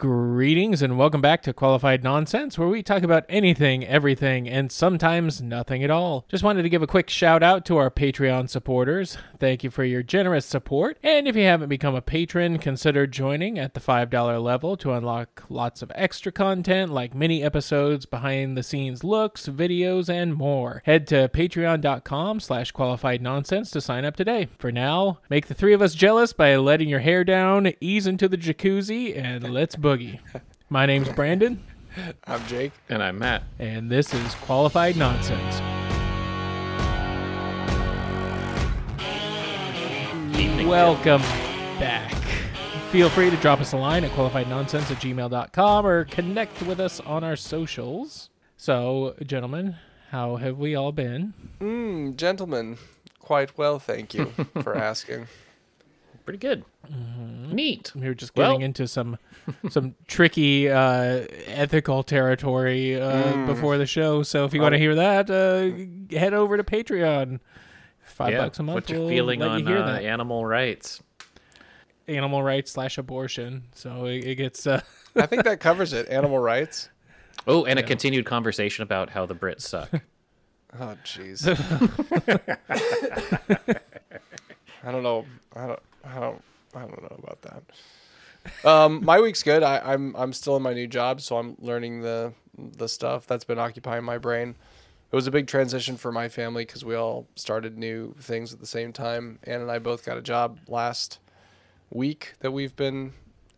Greetings and welcome back to Qualified Nonsense, where we talk about anything, everything, and sometimes nothing at all. Just wanted to give a quick shout out to our Patreon supporters. Thank you for your generous support. And if you haven't become a patron, consider joining at the $5 level to unlock lots of extra content like mini episodes, behind the scenes looks, videos, and more. Head to patreon.com slash qualified nonsense to sign up today. For now, make the three of us jealous by letting your hair down, ease into the jacuzzi, and let's boogie. My name's Brandon, I'm Jake. And I'm Matt. and this is Qualified Nonsense. Welcome back. Feel free to drop us a line at qualifiednonsense at gmail.com or connect with us on our socials. So, gentlemen, how have we all been? Mm, gentlemen, quite well, thank you for asking. Pretty good. Neat. We were just getting Well- into some some tricky uh, ethical territory uh, before the show. So if you want to hear that, uh, head over to Patreon. Five yeah. bucks a month. What's your will feeling on you uh, animal rights? animal rights slash abortion? So it, it gets. Uh, I think that covers it. Animal rights. Oh, and a continued conversation about how the Brits suck. Oh, jeez. I don't know. I don't. I don't. I don't know about that. Um, my week's good. I, I'm I'm still in my new job, so I'm learning the the stuff that's been occupying my brain. It was a big transition for my family because we all started new things at the same time. Ann and I both got a job last week that we've been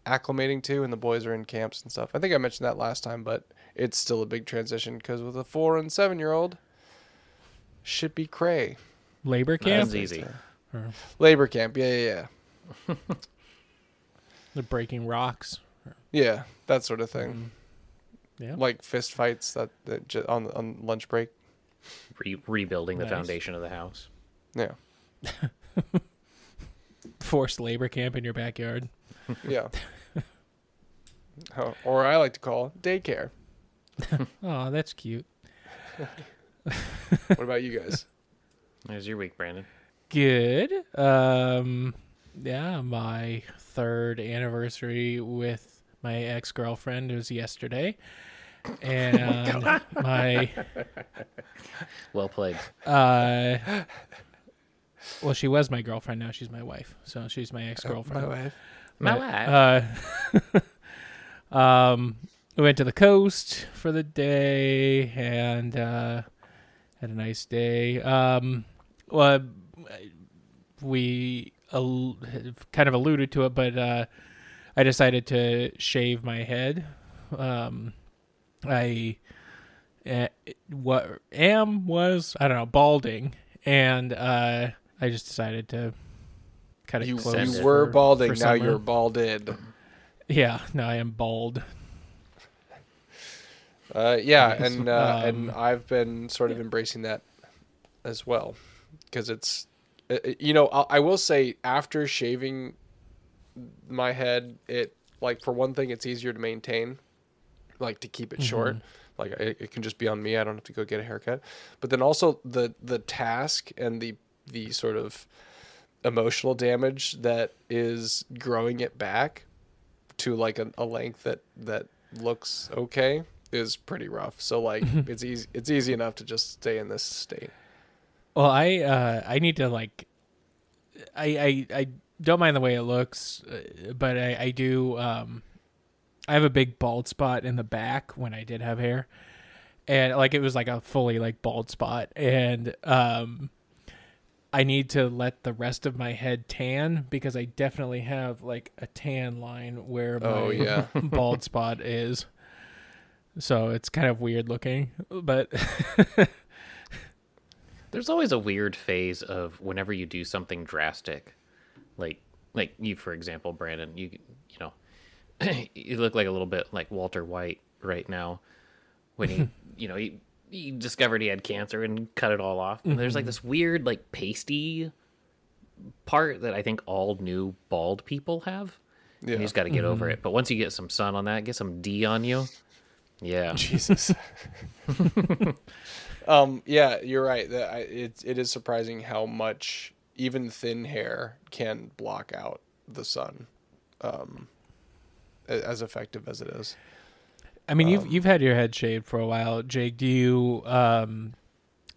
acclimating to, and the boys are in camps and stuff. I think I mentioned that last time, but it's still a big transition because with a four and seven year old, should be cray. labor camp. That's easy. Labor camp, yeah, yeah, yeah. They're breaking rocks. Yeah, that sort of thing. Mm-hmm. Yeah. Like fist fights that, that j- on on lunch break. Re- rebuilding the Nice. foundation of the house. Yeah, Forced labor camp in your backyard. yeah. Oh, or I like to call it daycare. Oh, that's cute. What about you guys? There's your week, Brandon. Good. Um, yeah, my third anniversary with my ex girlfriend was yesterday, and my Well played. uh, well, she was my girlfriend. Now she's my wife, so she's my ex girlfriend. My wife. My But, uh, um, we went to the coast for the day and uh, had a nice day. Um, well, we al- kind of alluded to it, but uh, I decided to shave my head. Um, I uh, what am was I don't know balding, and uh, I just decided to kind of You, close you were for- balding, for now summer. you're balded. Yeah, now I am bald. Uh, yeah, and uh, Um, and I've been sort of embracing that as well because it's Uh, uh, you know I, I will say after shaving my head it like for one thing it's easier to maintain like to keep it mm-hmm. short like it, it can just be on me I don't have to go get a haircut but then also the the task and the the sort of emotional damage that is growing it back to like a, a length that that looks okay is pretty rough. So like it's easy it's easy enough to just stay in this state. Well, I uh, I need to like, I I, I don't mind the way it looks, uh, but I, I do. Um, I have a big bald spot in the back when I did have hair, and like it was like a fully like bald spot, and um, I need to let the rest of my head tan because I definitely have like a tan line where my Oh, yeah. bald spot is. So it's kind of weird looking, but There's always a weird phase of whenever you do something drastic, like like you, for example, Brandon. You you know, you look like a little bit like Walter White right now when he you know he he discovered he had cancer and cut it all off. And there's like mm-hmm. this weird like pasty part that I think all new bald people have. Yeah. You just got to get over mm-hmm. it. But once you get some sun on that, get some D on you. Yeah. Jesus. um yeah, you're right. That it it is surprising how much even thin hair can block out the sun. Um as effective as it is. I mean, Um, you've you've had your head shaved for a while, Jake. Do you um,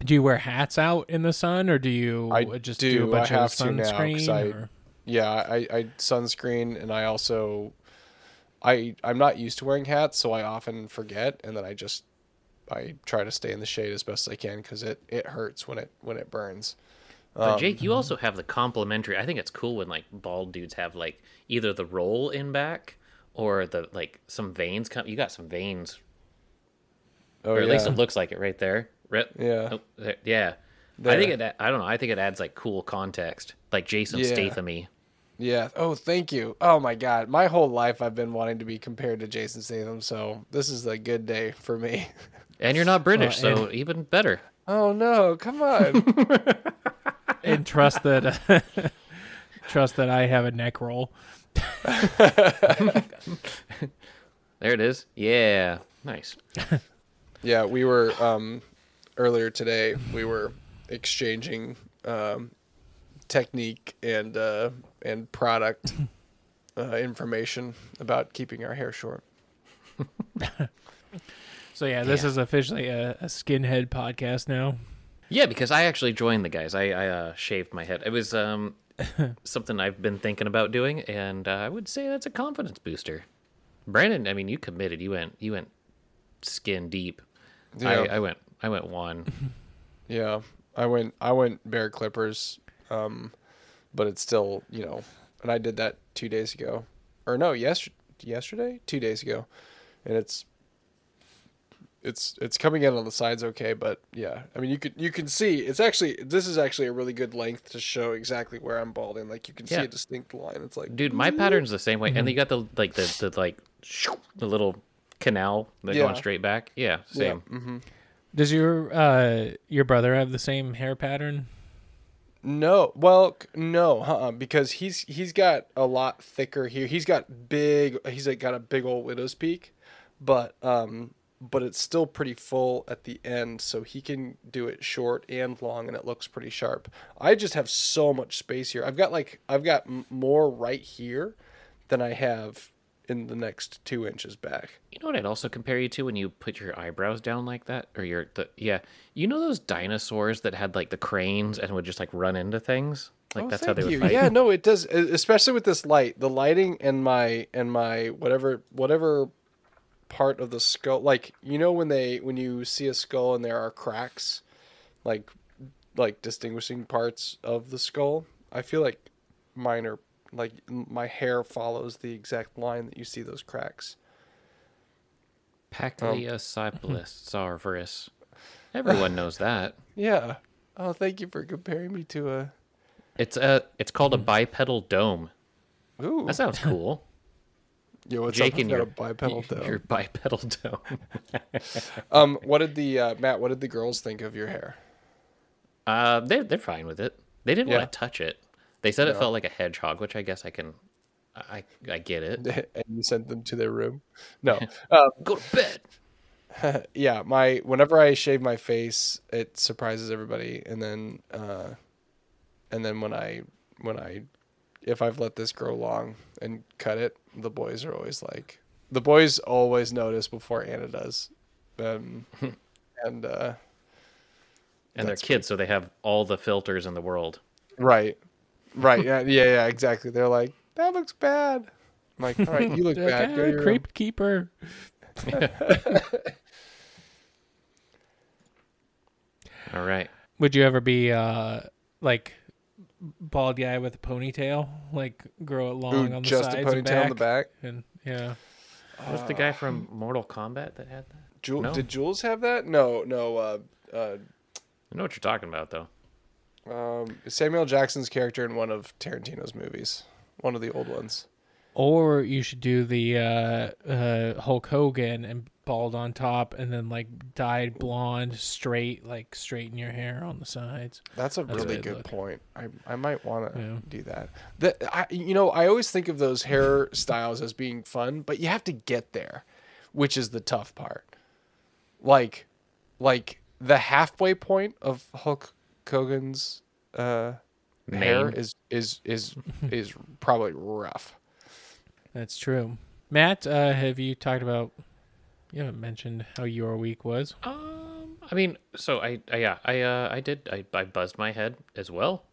do you wear hats out in the sun, or do you I just do, a bunch I of have to now, sunscreen? I- Yeah, I, I sunscreen and I also I I'm not used to wearing hats, so I often forget and then I just I try to stay in the shade as best as I can because it, it hurts when it when it burns. But Um, Jake, you also have the complimentary. I think it's cool when like bald dudes have like either the roll in back or the like some veins come. You got some veins, Oh, or at yeah. least it looks like it right there. Rip. Yeah. Oh, yeah. I think it. I don't know. I think it adds like cool context, like Jason Yeah. Statham-y. Yeah. Oh, thank you. Oh my God, my whole life I've been wanting to be compared to Jason Statham, so this is a good day for me. And you're not British, Well, so even better. Oh no, come on. and trust that trust that I have a neck roll. There it is. Yeah. Nice. yeah, we were um earlier today. We were exchanging um, technique and uh, and product uh, information about keeping our hair short. So yeah, this Yeah. is officially a, a skinhead podcast now. Yeah, because I actually joined the guys. I, I uh, shaved my head. It was um, something I've been thinking about doing, and uh, I would say that's a confidence booster. Brandon, I mean, you committed. You went. You went skin deep. Yeah. I, I went. I went one. Yeah, I went I went bear clippers, um, but it's still you know, and I did that two days ago, or no, yes, yesterday, two days ago, and it's it's it's coming in on the sides okay, but yeah, I mean you could you can see it's actually this is actually a really good length to show exactly where I'm balding. Like you can see Yeah. a distinct line. It's like Dude, my pattern's the same way, and you got the like the the like the little canal that going straight back. Yeah, same. Yeah, hmm Does your uh your brother have the same hair pattern? No, well, c- no, uh because he's he's got a lot thicker here. He's got big. He's like got a big old widow's peak, but um, but it's still pretty full at the end, so he can do it short and long, and it looks pretty sharp. I just have so much space here. I've got like I've got m- more right here than I have in the next two inches back. You know what I'd also compare you to when you put your eyebrows down like that, or your the yeah. You know those dinosaurs that had like the cranes and would just like run into things. Like Oh, that's how they thank would you. fight. Yeah, no, it does, especially with this light. The lighting and my and my whatever whatever part of the skull, like you know when they when you see a skull and there are cracks, like like distinguishing parts of the skull. I feel like mine are like my hair follows the exact line that you see those cracks. Pachycephalosaurus. Um, Everyone knows that. Yeah. Oh, thank you for comparing me to a. It's a it's called a bipedal dome. Ooh, That sounds cool. Yo, what's Jake up? and your a bipedal dome. Your bipedal dome. Um, what did the uh, Matt? What did the girls think of your hair? Uh, they're they're fine with it. They didn't Yeah. want to touch it. They said it felt like a hedgehog, which I guess I can, I I get it. and you sent them to their room. No. um, Go to bed. yeah, my whenever I shave my face, it surprises everybody, and then uh, and then when I when I if I've let this grow long and cut it, the boys are always like the boys always notice before Anna does, um, and uh, And they're That's kids, so they have all the filters in the world. right, right, yeah, yeah, yeah, exactly. They're like that looks bad. I'm like, all right, you look They're like, bad. Go "Ah, your room." keeper. All right. Would you ever be uh like bald guy with a ponytail, like grow it long Ooh, on the just a sides and ponytail back, on the back. and yeah. Was the guy from Mortal Kombat that had that? Jul- No. Did Jules have that? No, no. Uh, uh, I know what you're talking about, though. Um, Samuel Jackson's character in one of Tarantino's movies, one of the old ones. Or you should do the uh, uh, Hulk Hogan and bald on top, and then like dyed blonde, straight, like straighten your hair on the sides. That's a That's really good good look. point. I I might want to Yeah. do that. That I you know I always think of those hairstyles as being fun, but you have to get there, which is the tough part. Like, like the halfway point of Hulk Hogan's uh, hair is is is is probably rough. That's true. Matt, uh, have you talked about? You haven't mentioned how your week was. Um, I mean, so I, I yeah, I uh, I did I, I buzzed my head as well.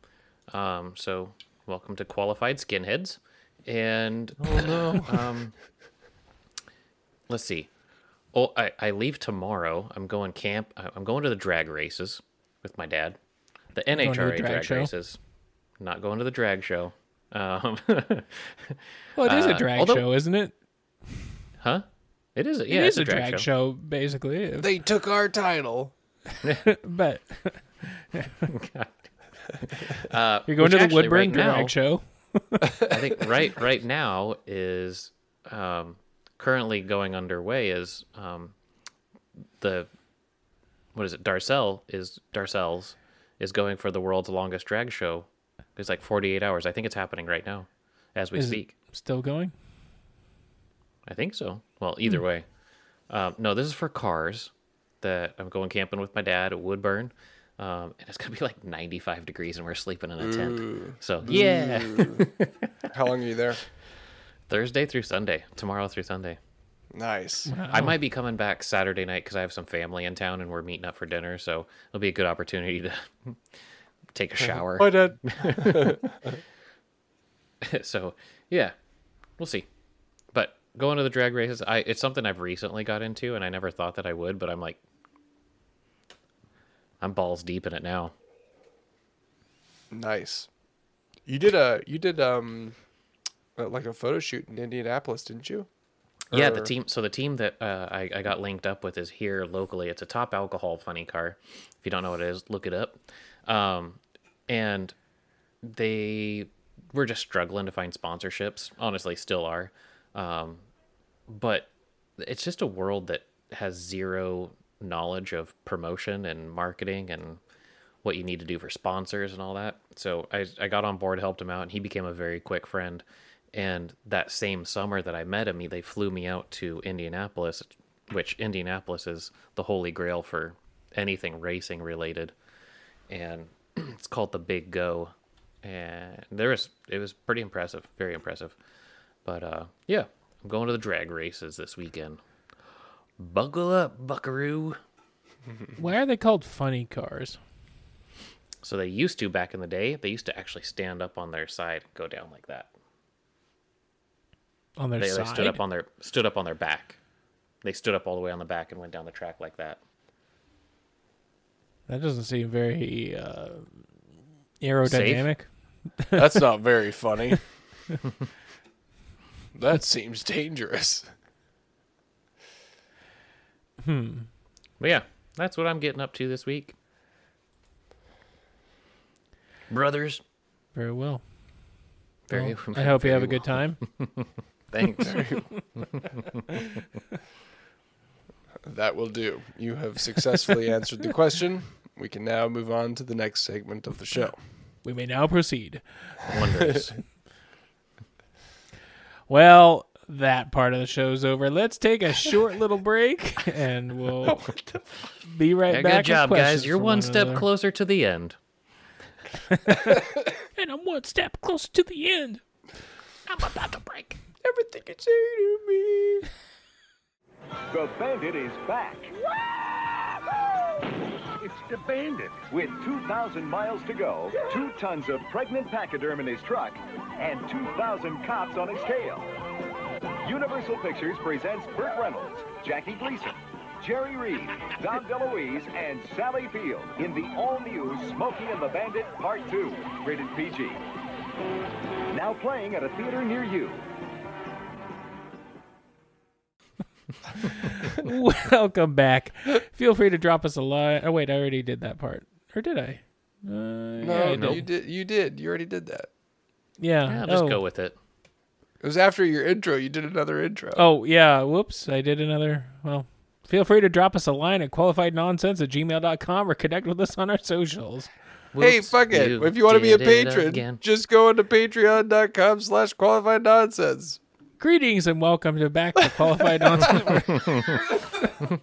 Um, so welcome to qualified skinheads, and Oh no. um, let's see. Oh, I, I leave tomorrow. I'm going camp. I- I'm going to the drag races with my dad. The to the NHRA drag drag, races. Not going to the drag show. Um, Well, it is a Uh, drag although- show, isn't it? huh? It is. A, yeah, it is a drag, show. basically. they took our title. but Uh, you're going to the actually Woodburn right drag now- show. I think right right now is um, currently going underway is um, the what is it? Darcelle is Darcelle's is going for the world's longest drag show. It's like 48 hours. I think it's happening right now as we Is it- speak. Still going? I think so. Well, either Hmm. way. Um, no, this is for cars that I'm going camping with my dad at Woodburn. Um, and it's gonna be like 95 degrees, and we're sleeping in a tent. So yeah, How long are you there? Thursday through Sunday, tomorrow through Sunday. Nice. I might be coming back Saturday night because I have some family in town and we're meeting up for dinner. So it'll be a good opportunity to take a shower. Bye, Dad. so yeah, we'll see. But going to the drag races, I it's something I've recently got into, and I never thought that I would. But I'm like, I'm balls deep in it now. Nice. You did a you did um uh, like a photo shoot in Indianapolis, didn't you? Yeah, the team. So the team that uh, I, I got linked up with is here locally. It's a top alcohol funny car. If you don't know what it is, look it up. Um, and they were just struggling to find sponsorships. Honestly, still are. Um, but it's just a world that has zero knowledge of promotion and marketing and what you need to do for sponsors and all that. So I, I got on board, helped him out, and he became a very quick friend. And that same summer that I met him, he, they flew me out to Indianapolis, which Indianapolis is the holy grail for anything racing related. And it's called the Big Go. And there was it was pretty impressive, very impressive. But uh, yeah, I'm going to the drag races this weekend. Buckle up, buckaroo. Why are they called funny cars? So they used to back in the day, they used to actually stand up on their side, and go down like that. On their They, they stood up on their stood up on their back. They stood up all the way on the back and went down the track like that. That doesn't seem very uh, aerodynamic. That's not very funny. that seems dangerous. Hmm. But yeah, that's what I'm getting up to this week. Brothers, Very well. very. Well, I hope you have a very good time. Thanks. That will do. You have successfully answered the question. We can now move on to the next segment of the show. We may now proceed. Wonders. Well, that part of the show's over. Let's take a short little break, and we'll be right Yeah, back. good job, guys. You're from one step another. closer to the end. and I'm one step closer to the end. I'm about to break. Everything you say to me. The Bandit is back. It's the Bandit. With 2,000 miles to go, two tons of pregnant pachyderm in his truck, and 2,000 cops on his tail. Universal Pictures presents Burt Reynolds, Jackie Gleason, Jerry Reed, Dom DeLuise, and Sally Field in the all-new Smokey and the Bandit Part 2, rated PG. Now playing at a theater near you. Welcome back. Feel free to drop us a line. Oh wait, I already did that part, or did I? Uh, No, yeah, I no, you did. You did. You already did that. Yeah. Yeah, just oh. go with it. It was after your intro. You did another intro. Oh yeah. Whoops. I did another. Well, feel free to drop us a line at qualifiednonsense at gmail.com or connect with us on our socials. hey, fuck it. you If you want to be a patron, just go into patreon.com slash qualified nonsense. Greetings and welcome to back to Qualified Nonsense.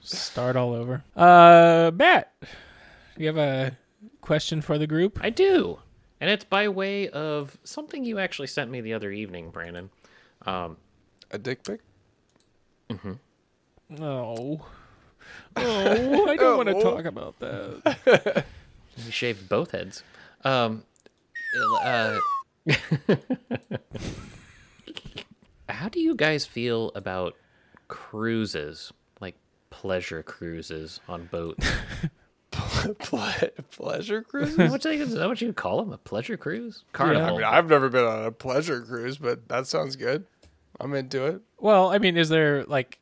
Start all over. Uh, Matt, you have a question for the group? I do. And it's by way of something you actually sent me the other evening, Brandon. Um, A dick pic? Mm-hmm. No. Oh, I don't want to Oh. talk about that. he shaved both heads. Um, uh, how do you guys feel about cruises, like pleasure cruises on boats? Ple- pleasure cruises? What do you- is that what you call them? A pleasure cruise? carnival I Carnival. mean, I've never been on a pleasure cruise, but that sounds good. I'm into it. Well, I mean, is there like,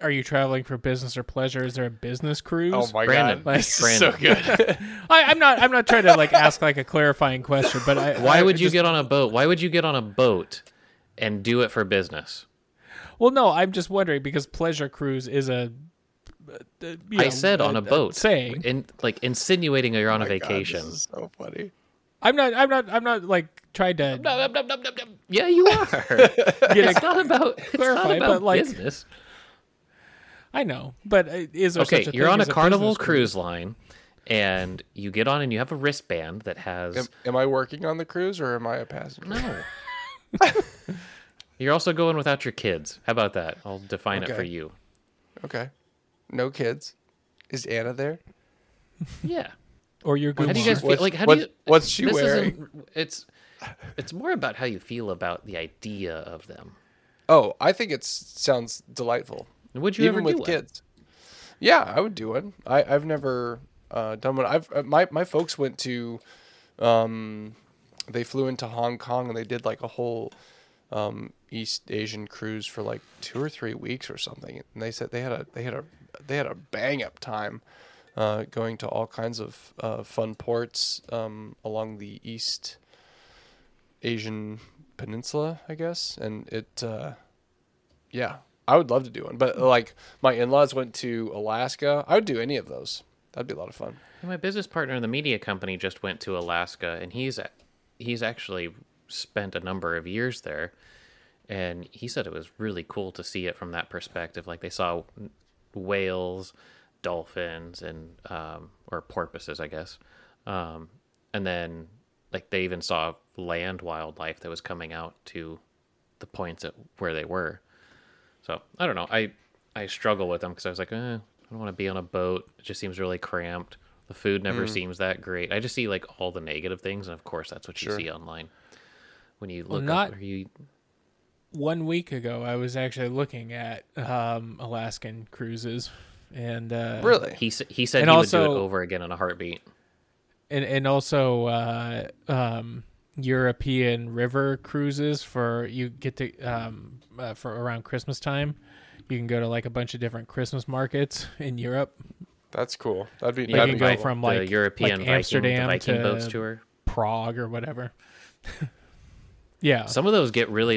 are you traveling for business or pleasure? Is there a business cruise? Oh my Brandon, god, this is Brandon. so good. I, I'm not. I'm not trying to like ask like a clarifying question, but I. Why I would you just- get on a boat? Why would you get on a boat and do it for business? Well, no, I'm just wondering because pleasure cruise is a. uh, you I know, said on a boat. Saying in like insinuating you're on a Oh my God, vacation. this is so funny. I'm not. I'm not. I'm not like trying to Yeah, you are. it's not about it's Clarify, not about but, like, business. I know, but is there Okay, such a you're thing on a as Carnival cruise line, and you get on and you have a wristband that has Am, am I working on the cruise or am I a passenger? no. you're also going without your kids. How about that? I'll define it for you. Okay. No kids. Is Anna there? Yeah. or your How do you guys feel? What's- Like, how what- do you? what's she this wearing? It's it's more about how you feel about the idea of them. Oh, I think it sounds delightful. Would you Even ever with do one? kids. Yeah, I would do one. I, I've never uh, done one. I've uh, my my folks went to, um, they flew into Hong Kong and they did like a whole, um, East Asian cruise for like two or three weeks or something. And they said they had a they had a they had a bang up time, uh, going to all kinds of uh, fun ports um, along the East Asian peninsula, I guess. And it, uh, yeah, I would love to do one. But like my in-laws went to Alaska. I would do any of those. That'd be a lot of fun. My business partner in the media company just went to Alaska, and he's he's actually spent a number of years there, and he said it was really cool to see it from that perspective. Like they saw whales, dolphins, and um, or porpoises, I guess, um, and then like they even saw land wildlife that was coming out to the points at where they were. So I don't know. I I struggle with them because I was like, eh, I don't want to be on a boat. It just seems really cramped. The food never seems that great. I just see like all the negative things, and of course that's what you Sure. see online when you Well, look not- up. You One week ago, I was actually looking at um, Alaskan cruises, and uh, Really? he s- he said And he would do it over again in a heartbeat. and and also uh, um, European river cruises for you get to um, uh, for around Christmas time. You can go to like a bunch of different Christmas markets in Europe. That's cool. That'd be. You that'd can be go cool. from the like European like Viking, Amsterdam the Viking to boats tour. Prague or whatever. yeah, Some of those get really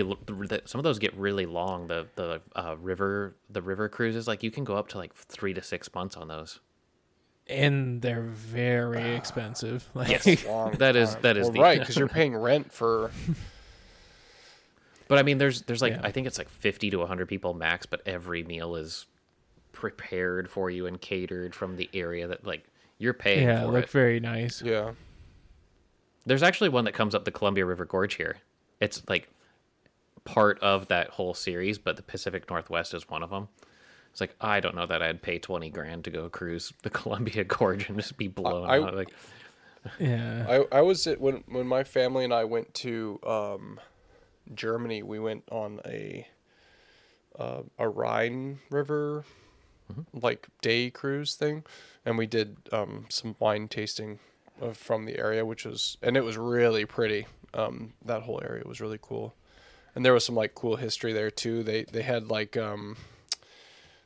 some of those get really long. The the uh, river the river cruises like you can go up to like three to six months on those. and they're very expensive. Like, long. That is that is well, the- right because you're paying rent for. But I mean, there's there's like Yeah. I think it's like fifty to hundred people max, but every meal is prepared for you and catered from the area that like you're paying yeah, for look very nice. Yeah. There's actually one that comes up the Columbia River Gorge here. It's like part of that whole series, but the Pacific Northwest is one of them. It's like I don't know that I'd pay twenty grand to go cruise the Columbia Gorge and just be blown I- out. Like Yeah, I, I was at when when my family and I went to um, Germany. We went on a uh, a Rhine River like day cruise thing, and we did um, some wine tasting uh, from the area, which was and it was really pretty. Um, that whole area was really cool, and there was some like cool history there too. They they had like um,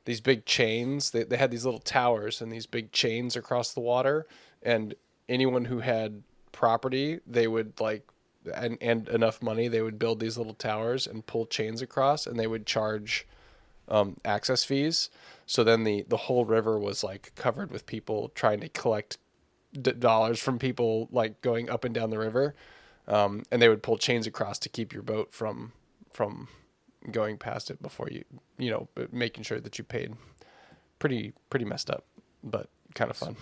these big chains. They they had these little towers and these big chains across the water, and anyone who had property, they would like and and enough money, they would build these little towers and pull chains across, and they would charge um, access fees. So then the the whole river was like covered with people trying to collect d- dollars from people like going up and down the river, um, and they would pull chains across to keep your boat from from going past it before you you know making sure that you paid. Pretty pretty messed up, but kind of fun.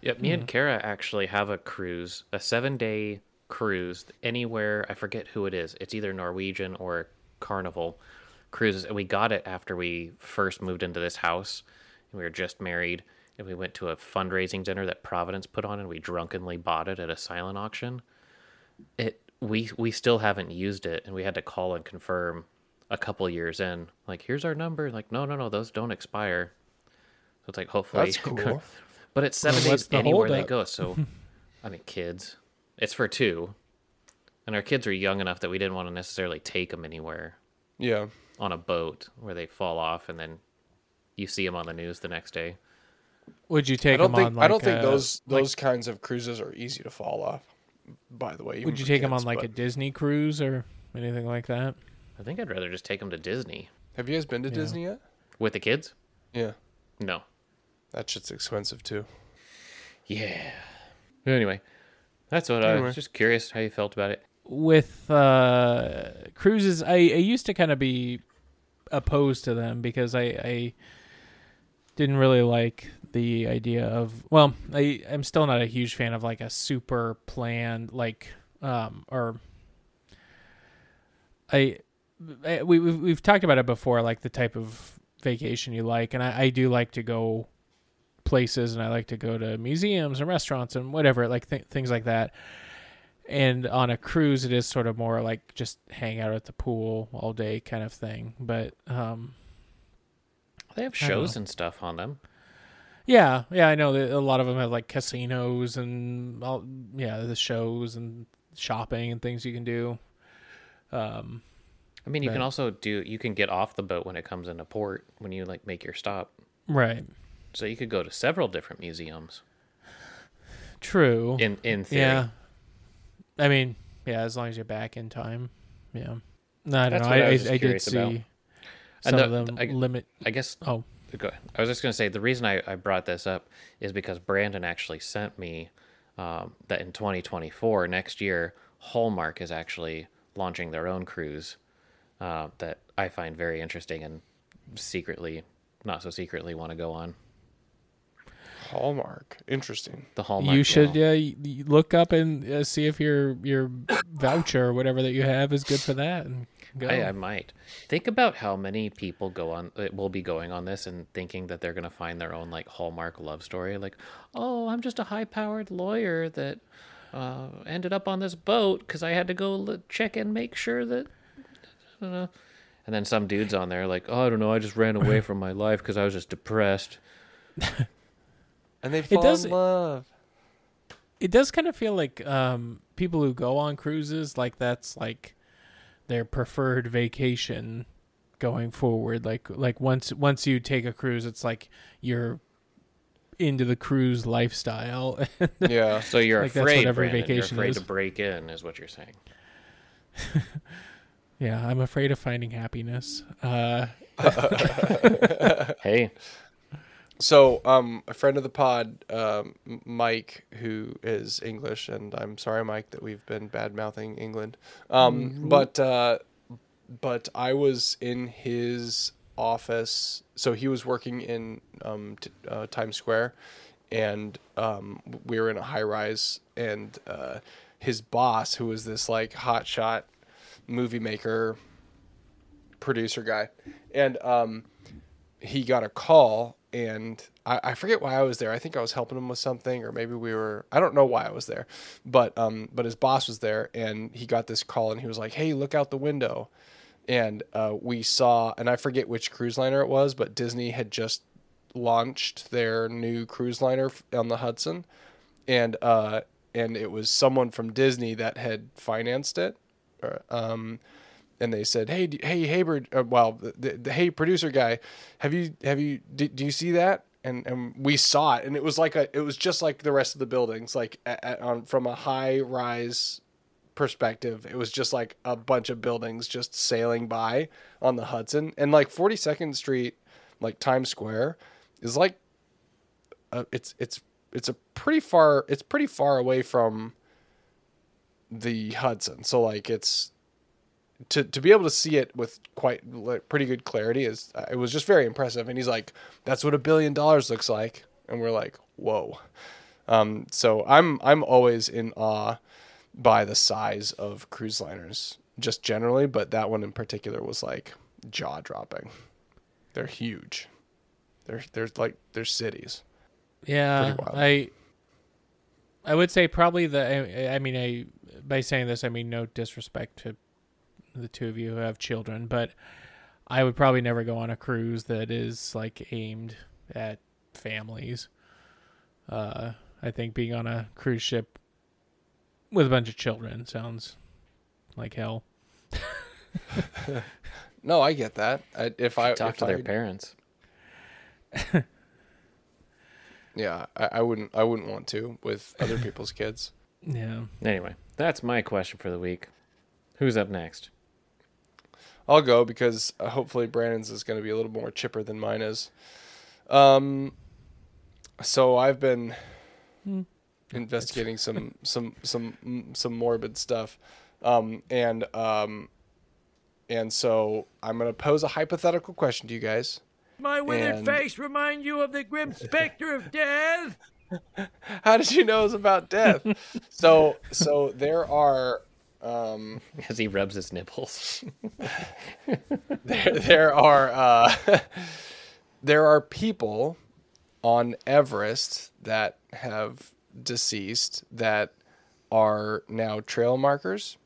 Yeah, me and Kara actually have a cruise, a seven day cruise anywhere. I forget who it is. It's either Norwegian or Carnival cruises, and we got it after we first moved into this house, and we were just married, and we went to a fundraising dinner that Providence put on, and we drunkenly bought it at a silent auction. It we we still haven't used it, and we had to call and confirm a couple years in. Like, here's our number. Like, no, no, no, those don't expire. So it's like hopefully That's cool. but it's seven Well, days the anywhere they go. So, I mean, kids. It's for two, and our kids are young enough that we didn't want to necessarily take them anywhere Yeah. On a boat where they fall off and then you see them on the news the next day. Would you I take don't them think on? Like I don't think a- those like- those kinds of cruises are easy to fall off. By the way, would you for take them on like a Disney cruise or anything like that? I think I'd rather just take them to Disney Have you guys been to Yeah. Disney yet? with the kids. Yeah, No. that shit's expensive too. Yeah. Anyway, that's what I was just curious how you felt about it. with uh, cruises, I, I used to kind of be opposed to them because I, I didn't really like the idea of. Well, I I'm still not a huge fan of like a super planned like um or I, I we we've, we've talked about it before like the type of vacation you like and I, I do like to go places and I like to go to museums and restaurants and whatever like th- things like that and on a cruise it is sort of more like just hang out at the pool all day kind of thing but um They have shows and stuff on them. yeah yeah i know that a lot of them have like casinos and all yeah the shows and shopping and things you can do um I mean, you can also do. You can get off the boat when it comes into port when you like make your stop. right So you could go to several different museums. true In in theory. yeah i mean yeah as long as you're back in time yeah no i don't That's know i, I I, I did see about. some And of them I- limit I guess oh Go ahead. I was just going to say the reason I, I brought this up is because Brandon actually sent me um, that in 2024, next year, Hallmark is actually launching their own cruise uh, that I find very interesting and secretly, not so secretly, want to go on. Hallmark, interesting. The Hallmark. you should Channel. uh, y- y- look up and uh, see if your your voucher or whatever that you have is good for that and go. I, I might think about how many people go on uh, will be going on this and thinking that they're gonna find their own like Hallmark love story, like, oh, I'm just a high-powered lawyer that uh, ended up on this boat because I had to go l- check and make sure that. Uh, and then some dudes on there like, oh, I don't know, I just ran away from my life because I was just depressed. And they fall does- in love. it does kind of feel like um, people who go on cruises like that's like their preferred vacation going forward like like once once you take a cruise it's like you're into the cruise lifestyle Yeah. So you're Like, that's what afraid, every Brandon. vacation you're afraid is. to break in, is what you're saying. yeah i'm afraid of finding happiness uh Hey, So, um, a friend of the pod, um, Mike, who is English, and I'm sorry, Mike, that we've been bad mouthing England. Um, but uh, but I was in his office, so he was working in um, t- uh, Times Square, and um, we were in a high rise, and uh, his boss, who was this like hotshot movie maker, producer guy, and um, he got a call and I, I forget why I was there. I think I was helping him with something, or maybe we were. I don't know why I was there, but um, but his boss was there, and he got this call, and he was like, "Hey, look out the window," and uh, we saw, and I forget which cruise liner it was, but Disney had just launched their new cruise liner on the Hudson, and uh, and it was someone from Disney that had financed it, or, um, and they said, "Hey, hey, Haber, uh, well, the, the, the hey producer guy, have you have you do, do you see that?" And and we saw it, and it was like a it was just like the rest of the buildings, like a a- on from a high rise perspective, it was just like a bunch of buildings just sailing by on the Hudson, and like Forty Second Street, like Times Square, is like, uh, it's it's it's a pretty far it's pretty far away from the Hudson, so like it's to to be able to see it with quite like, pretty good clarity is uh, it was just very impressive. And he's like, "That's what a billion dollars looks like," and we're like, "Whoa!" Um, so I'm I'm always in awe by the size of cruise liners just generally, but that one in particular was like jaw dropping. They're huge. They're there's like they're cities. Yeah, I I would say probably the. I, I mean, I by saying this, I mean no disrespect to the two of you who have children, but I would probably never go on a cruise that is like aimed at families. Uh, I think being on a cruise ship with a bunch of children sounds like hell. No, I get that. I, if I Talk if to their parents. yeah, I, I wouldn't I wouldn't want to with other people's kids. Yeah. Anyway, that's my question for the week. Who's up next? I'll go because uh, hopefully Brandon's is going to be a little more chipper than mine is. Um, so I've been investigating some some some some morbid stuff, um, and um, and so I'm going to pose a hypothetical question to you guys. My withered And- face remind you of the grim specter of death? How did you know it was about death? so so there are um, As he rubs his nipples. there, there are uh, there are people on Everest that have deceased that are now trail markers.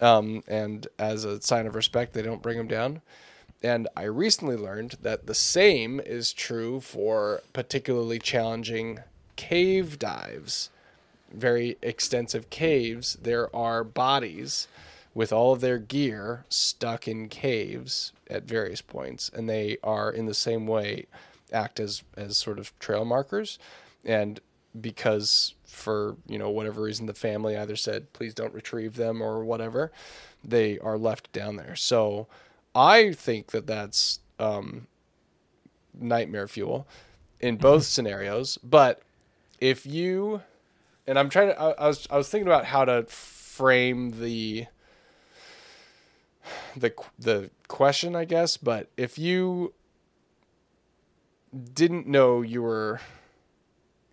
Um, and as a sign of respect, they don't bring them down. And I recently learned that the same is true for particularly challenging cave dives very extensive caves, there are bodies with all of their gear stuck in caves at various points, and they are in the same way act as as sort of trail markers, and because for you know whatever reason the family either said please don't retrieve them or whatever, they are left down there. So I think that that's um, nightmare fuel in both scenarios, but if you and I'm trying to. I, I was I was thinking about how to frame the the the question, I guess. But if you didn't know you were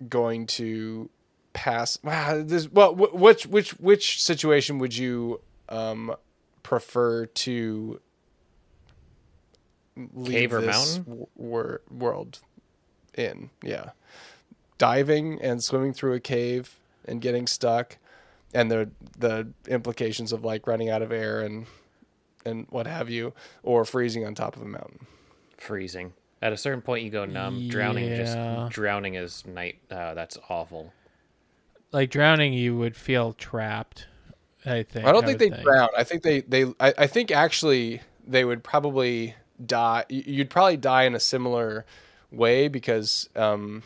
going to pass, wow, this well, wh- which which which situation would you um prefer to leave Cave or this mountain? wor- world in? Yeah diving and swimming through a cave and getting stuck and the the implications of like running out of air and and what have you or freezing on top of a mountain Freezing. At a certain point, you go numb. Drowning, just drowning is night. Uh, that's awful. Like drowning, you would feel trapped. I think. i don't think would they drown i think they they I, I think actually they would probably die you'd probably die in a similar way because um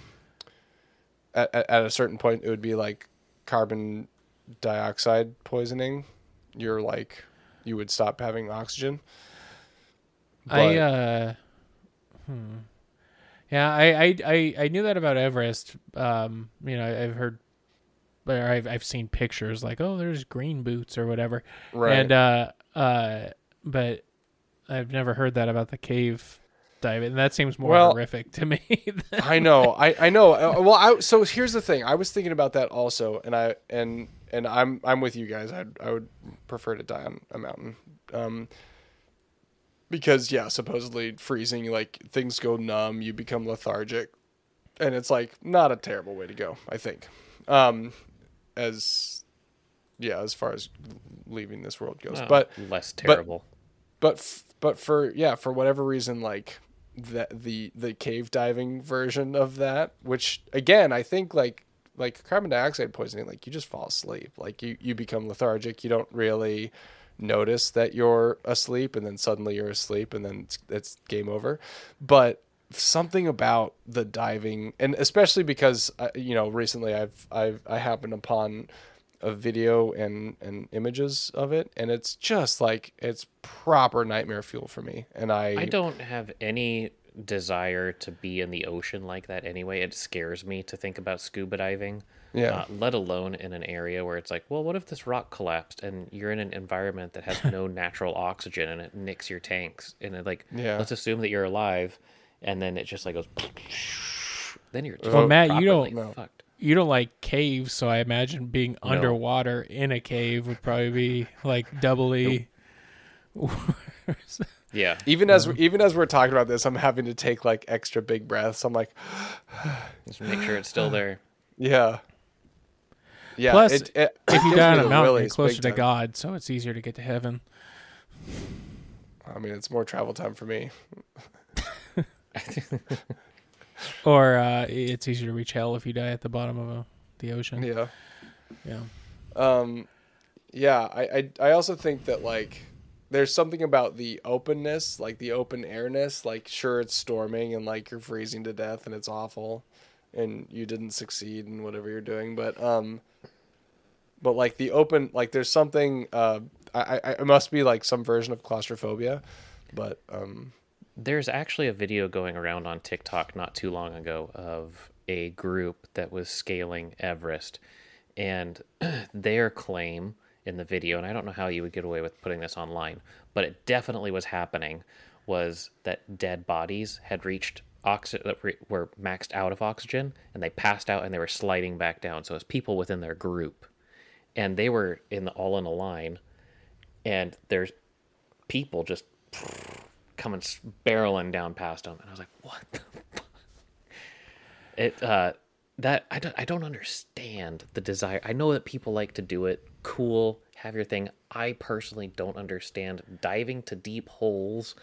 at, at a certain point it would be like carbon dioxide poisoning you're like you would stop having oxygen I uh, hmm. Yeah, I, I I I knew that about Everest. Um, you know, I've heard, or I've I've seen pictures like, oh, there's green boots or whatever. Right. And uh, uh, but I've never heard that about the cave diving. And that seems more Well- horrific to me. than- I know, I, I know. Uh, Well, I, so here's the thing. I was thinking about that also, and I and and I'm I'm with you guys. I I would prefer to die on a mountain, um, because yeah, supposedly freezing, like things go numb, you become lethargic, and it's like not a terrible way to go. I think, um, as yeah, as far as leaving this world goes, Well, but less terrible. but f- but for yeah for whatever reason like that the the cave diving version of that which again i think like like carbon dioxide poisoning like you just fall asleep. Like you you become lethargic. You don't really notice that you're asleep and then suddenly you're asleep and then it's, it's game over. But something about the diving and especially because uh, you know recently i've i've i happened upon a video and and images of it and it's just like it's proper nightmare fuel for me and i I don't have any desire to be in the ocean like that anyway. It scares me to think about scuba diving. Yeah. Uh, let alone in an area where it's like, well, what if this rock collapsed and you're in an environment that has no natural oxygen and it nicks your tanks? And it like, Yeah. let's assume that you're alive, and then it just like goes. Then you're just Well, Matt, you don't- fucked. You don't like caves, so I imagine being underwater in a cave would probably be like doubly. worse. Yeah. Even as even as we're talking about this, I'm having to take like extra big breaths. I'm like, Just make sure it's still there. yeah, yeah. Plus, it, it, if you gives die on a mountain, you're closer to time. God, so it's easier to get to heaven. I mean, it's more travel time for me. Or uh, it's easier to reach hell if you die at the bottom of a, the ocean. Yeah. Yeah. Um, yeah. I, I I also think that like there's something about the openness, like the open airness. Like, sure, it's storming and like you're freezing to death and it's awful, and you didn't succeed in whatever you're doing. But um, but like the open, like there's something. Uh, I, I it must be like some version of claustrophobia, but um, There's actually a video going around on TikTok not too long ago of a group that was scaling Everest. And their claim in the video, and I don't know how you would get away with putting this online, but it definitely was happening, was that dead bodies had reached oxygen, that were maxed out of oxygen, and they passed out and they were sliding back down. So it's people within their group. And they were in the, all in a line, and there's people just coming barreling down past them, and I was like, "What the fuck?" It uh, that I don't I don't understand the desire. I know that people like to do it. Cool, have your thing. I personally don't understand diving to deep holes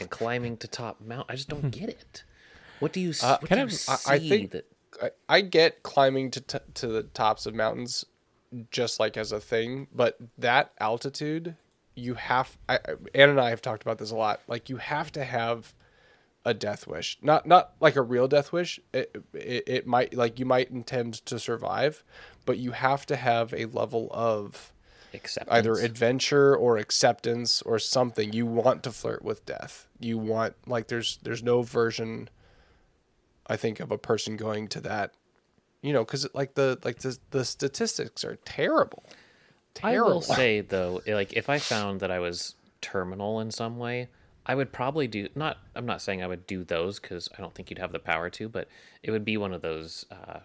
and climbing to top mount. I just don't get it. What do you s what do you see I, I think that I, I get climbing to t- to the tops of mountains just like as a thing, but that altitude, you have. I, I- Ann and I have talked about this a lot. Like you have to have a death wish, not not like a real death wish. It, it it might like you might intend to survive, but you have to have a level of acceptance? either adventure or acceptance or something you want to flirt with death you want like there's there's no version i think of a person going to that you know because like the like the, the statistics are terrible I terrible will say though, like if I found that I was terminal in some way, I would probably do not. I'm not saying I would do those because I don't think you'd have the power to, but it would be one of those. Uh,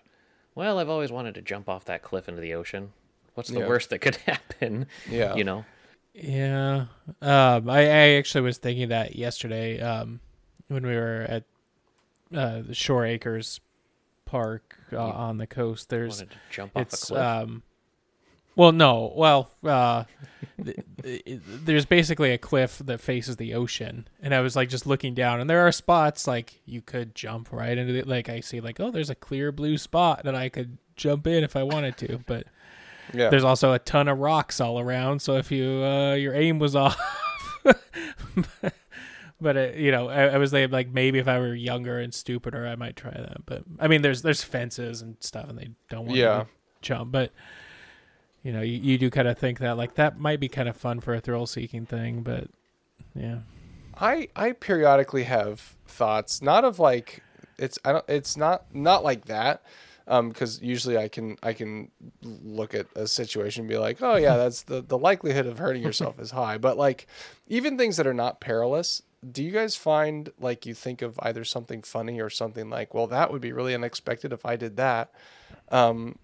well, I've always wanted to jump off that cliff into the ocean. What's the Yeah. worst that could happen? Yeah. you know. Yeah. Um, I, I actually was thinking that yesterday um, when we were at uh, the Shore Acres Park uh, on the coast. There's Wanted to jump off a cliff. um well no. Well uh th- th- there's basically a cliff that faces the ocean. And i was like just looking down and there are spots like you could jump right into it like i see like oh there's a clear blue spot that i could jump in if i wanted to. But yeah. there's also a ton of rocks all around so if you uh your aim was off but uh, you know I, I was thinking like maybe if i were younger and stupider i might try that. But i mean there's there's fences and stuff and they don't want you Yeah. to jump. But you know you, you do kind of think that like that might be kind of fun for a thrill seeking thing but yeah I I periodically have thoughts, not of like it's I don't it's not not like that, um because usually I can I can look at a situation and be like, oh yeah, that's the the likelihood of hurting yourself is high, but like even things that are not perilous. Do you guys find like you think of either something funny or something like, well, that would be really unexpected if I did that, um,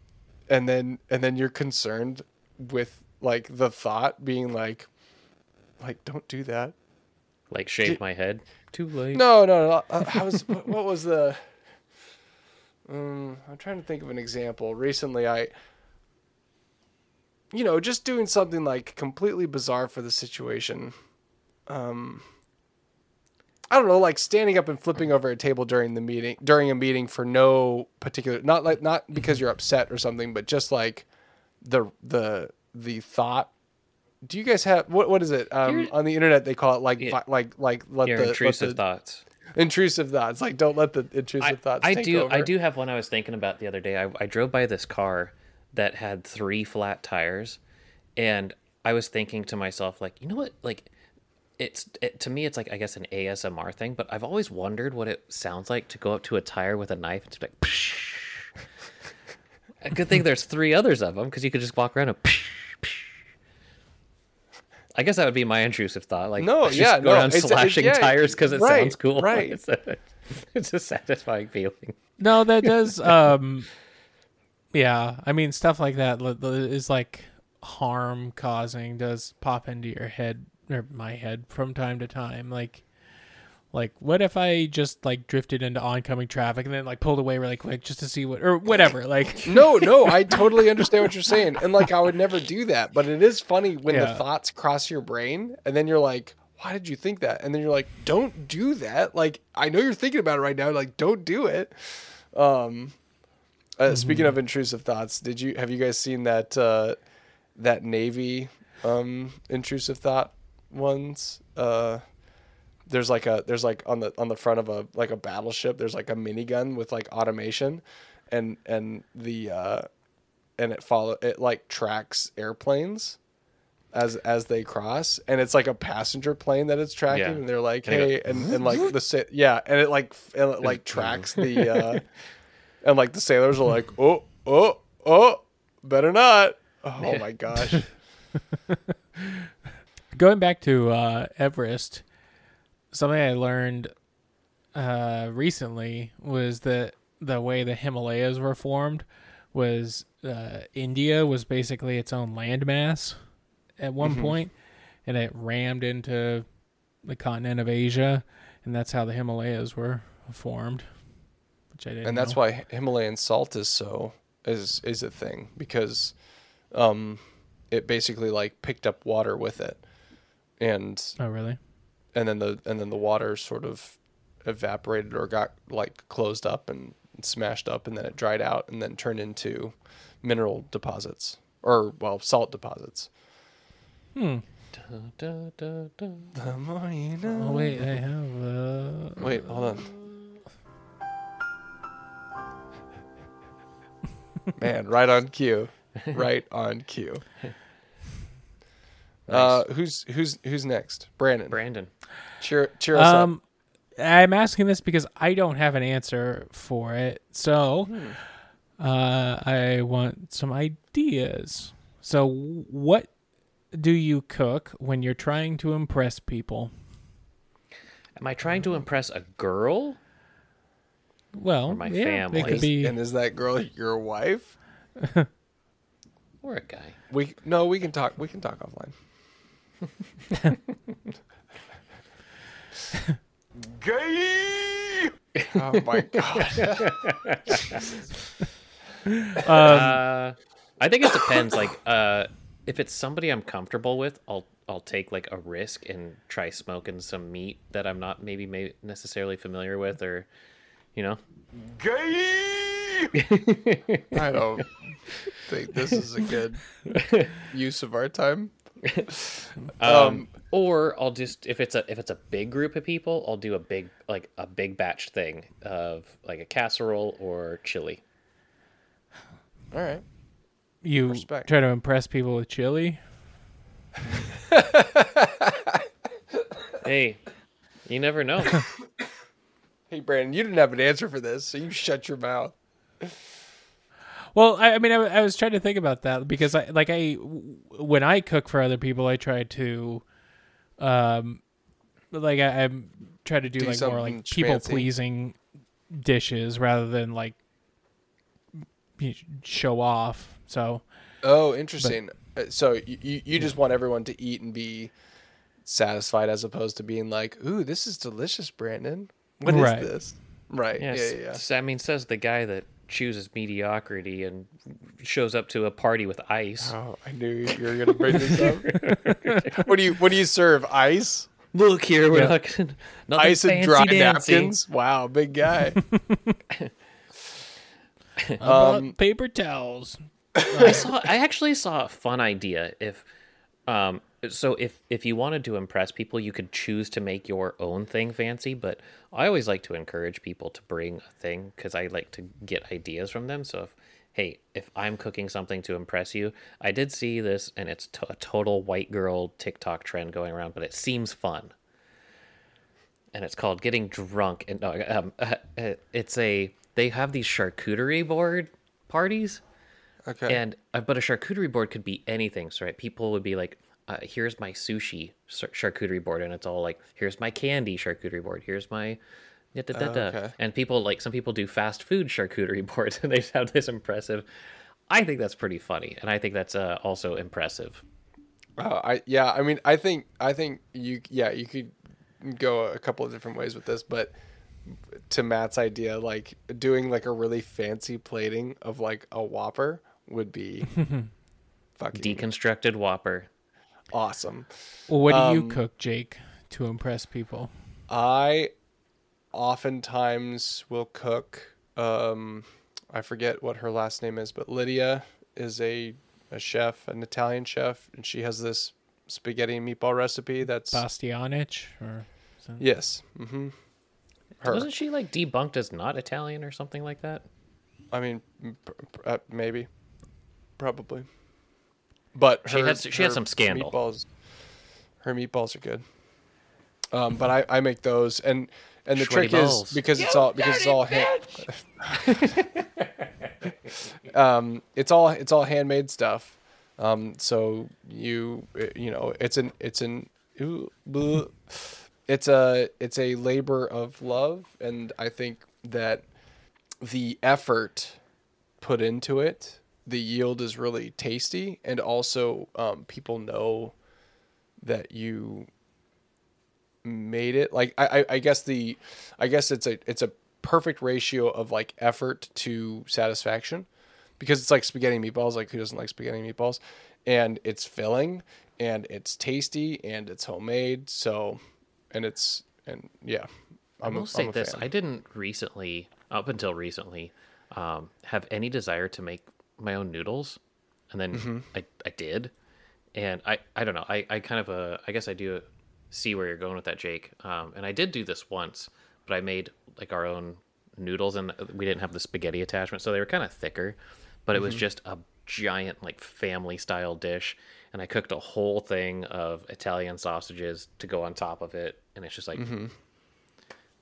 and then and then you're concerned with like the thought being like, like don't do that. like shave did- my head. Too late. No, no, no. Uh, how was what, what was the? Um, I'm trying to think of an example. Recently, I, you know, just doing something like completely bizarre for the situation. Um, I don't know, like standing up and flipping over a table during the meeting during a meeting for no particular, not like not because you're upset or something, but just like the the the thought. Do you guys have what what is it um, on the internet? They call it like Yeah. like like let Your the let intrusive the- thoughts. intrusive thoughts. Like don't let the intrusive I, thoughts. I do Over. I do have one I was thinking about the other day. I, I drove by this car that had three flat tires and I was thinking to myself like, you know what? Like it's it, to me it's like I guess an ASMR thing, but I've always wondered what it sounds like to go up to a tire with a knife and just be like A good thing there's three others of them because you could just walk around and Psh! I guess that would be my intrusive thought. Like, No, just yeah, go no, around it's- it- slashing yeah, tires because it right, sounds cool. right. It's a, it's a satisfying feeling. no that does um Yeah, I mean stuff like that li- li- is like harm causing does pop into your head or my head from time to time. Like, like what if I just like drifted into oncoming traffic and then like pulled away really quick just to see what or whatever. Like, No, no, I totally understand what you're saying. And like I would never do that, but it is funny when the thoughts cross your brain and then you're like, why did you think that? And then you're like, don't do that. Like I know you're thinking about it right now, like don't do it. Um uh, speaking of intrusive thoughts, did you have you guys seen that uh that Navy um intrusive thought ones? Uh there's like a there's like on the on the front of a like a battleship there's like a minigun with like automation and and the uh and it follow it like tracks airplanes as as they cross and it's like a passenger plane that it's tracking Yeah. and they're like And hey and, and like the sa- yeah and it like and it like tracks the uh and like the sailors are like oh oh oh better not oh my gosh going back to uh, Everest, something I learned uh, recently was that the way the Himalayas were formed was uh, India was basically its own landmass at one point, and it rammed into the continent of Asia, and that's how the Himalayas were formed. Which I didn't. and that's know. why Himalayan salt is so is is a thing because um it basically like picked up water with it and Oh, really? and then the and then the water sort of evaporated or got like closed up and smashed up and then it dried out and then turned into mineral deposits or well salt deposits Hmm. Da, da, da, da. the more you know. Oh wait, I have. Uh... wait hold on man right on cue right on cue uh who's who's who's next brandon Brandon. cheer cheer us up Um, I'm asking this because I don't have an answer for it. So, Hmm. uh, I want some ideas. So, what do you cook when you're trying to impress people? Am I trying to impress a girl? Well, my yeah, family. It could be. and is that girl your wife Or a guy? we no we can talk we can talk offline Gay! oh my god uh, I think it depends. Like, uh, if it's somebody I'm comfortable with, I'll I'll take like a risk and try smoking some meat that I'm not maybe may necessarily familiar with, or you know. Gay! I don't think this is a good use of our time. Um, or I'll just if it's a if it's a big group of people, I'll do a big like a big batch thing of like a casserole or chili. All right. you respect. try to impress people with chili. Hey, you never know. Hey, Brandon, you didn't have an answer for this, so you shut your mouth. Well, I, I mean, I, I was trying to think about that because I like I when I cook for other people, I try to, um, like I, I try to do, Do like more like people pleasing dishes rather than like y- show off. So Oh, interesting. Uh, so you, you, you just want everyone to eat and be satisfied as opposed to being like, ooh, this is delicious, Brandon. What is Right. this? Right. Yeah, yeah, yeah. I mean, says the guy that chooses mediocrity and shows up to a party with ice. Oh, I knew you were gonna bring this up. what do you What do you serve? Ice, Look here, we're Yeah. not gonna, nothing ice and dry dancy. napkins. Wow, big guy. um, paper towels. I saw. I actually saw a fun idea. If, um, so if if you wanted to impress people, you could choose to make your own thing fancy. But I always like to encourage people to bring a thing because I like to get ideas from them. So if hey, if I'm cooking something to impress you, I did see this, and it's to- a total white girl TikTok trend going around, but it seems fun. And it's called getting drunk, and no, um, it's a they have these charcuterie board parties. Okay. And uh, but a charcuterie board could be anything. So right, people would be like, uh, "Here's my sushi charcuterie board," and it's all like, "Here's my candy charcuterie board. Here's my." Da, da, da, da. okay. And people like some people do fast food charcuterie boards, and they just have this impressive I think that's pretty funny, and I think that's uh, also impressive. Uh, I yeah, I mean, I think I think you yeah you could go a couple of different ways with this, but to Matt's idea, like doing like a really fancy plating of like a Whopper would be fucking Deconstructed Whopper. Awesome. Well, what do Um, you cook, Jake, to impress people? I oftentimes will cook. Um, I forget what her last name is, but Lydia is a a chef, an Italian chef, and she has this spaghetti and meatball recipe. That's Bastianich or something? yes, mm-hmm. Her. Wasn't she like debunked as not Italian or something like that? I mean, m- p- p- uh, maybe, probably. But She her, had- she had some scandal. Meatballs, her meatballs are good. Um, but I, I make those, and and the Sweaty trick balls. is because it's all because it's all hand, um, it's all it's all handmade stuff. Um, so you you know it's an it's an it's a it's a labor of love, and I think that the effort put into it, the yield is really tasty, and also um, people know that you made it. Like I, I, I guess the, I guess it's a it's a perfect ratio of like effort to satisfaction, because it's like spaghetti meatballs. Like who doesn't like spaghetti meatballs? And it's filling, and it's tasty, and it's homemade. So, and it's and yeah, I I'm will a, say this: fan. I didn't recently, up until recently, um, have any desire to make my own noodles, and then Mm-hmm. I, I did, and I, I don't know. I, I kind of uh, I guess I do see where you're going with that, Jake. Um, and I did do this once, but I made like our own noodles, and we didn't have the spaghetti attachment, so they were kind of thicker, but it was Mm-hmm. just a giant like family style dish and i cooked a whole thing of italian sausages to go on top of it and it's just like Mm-hmm.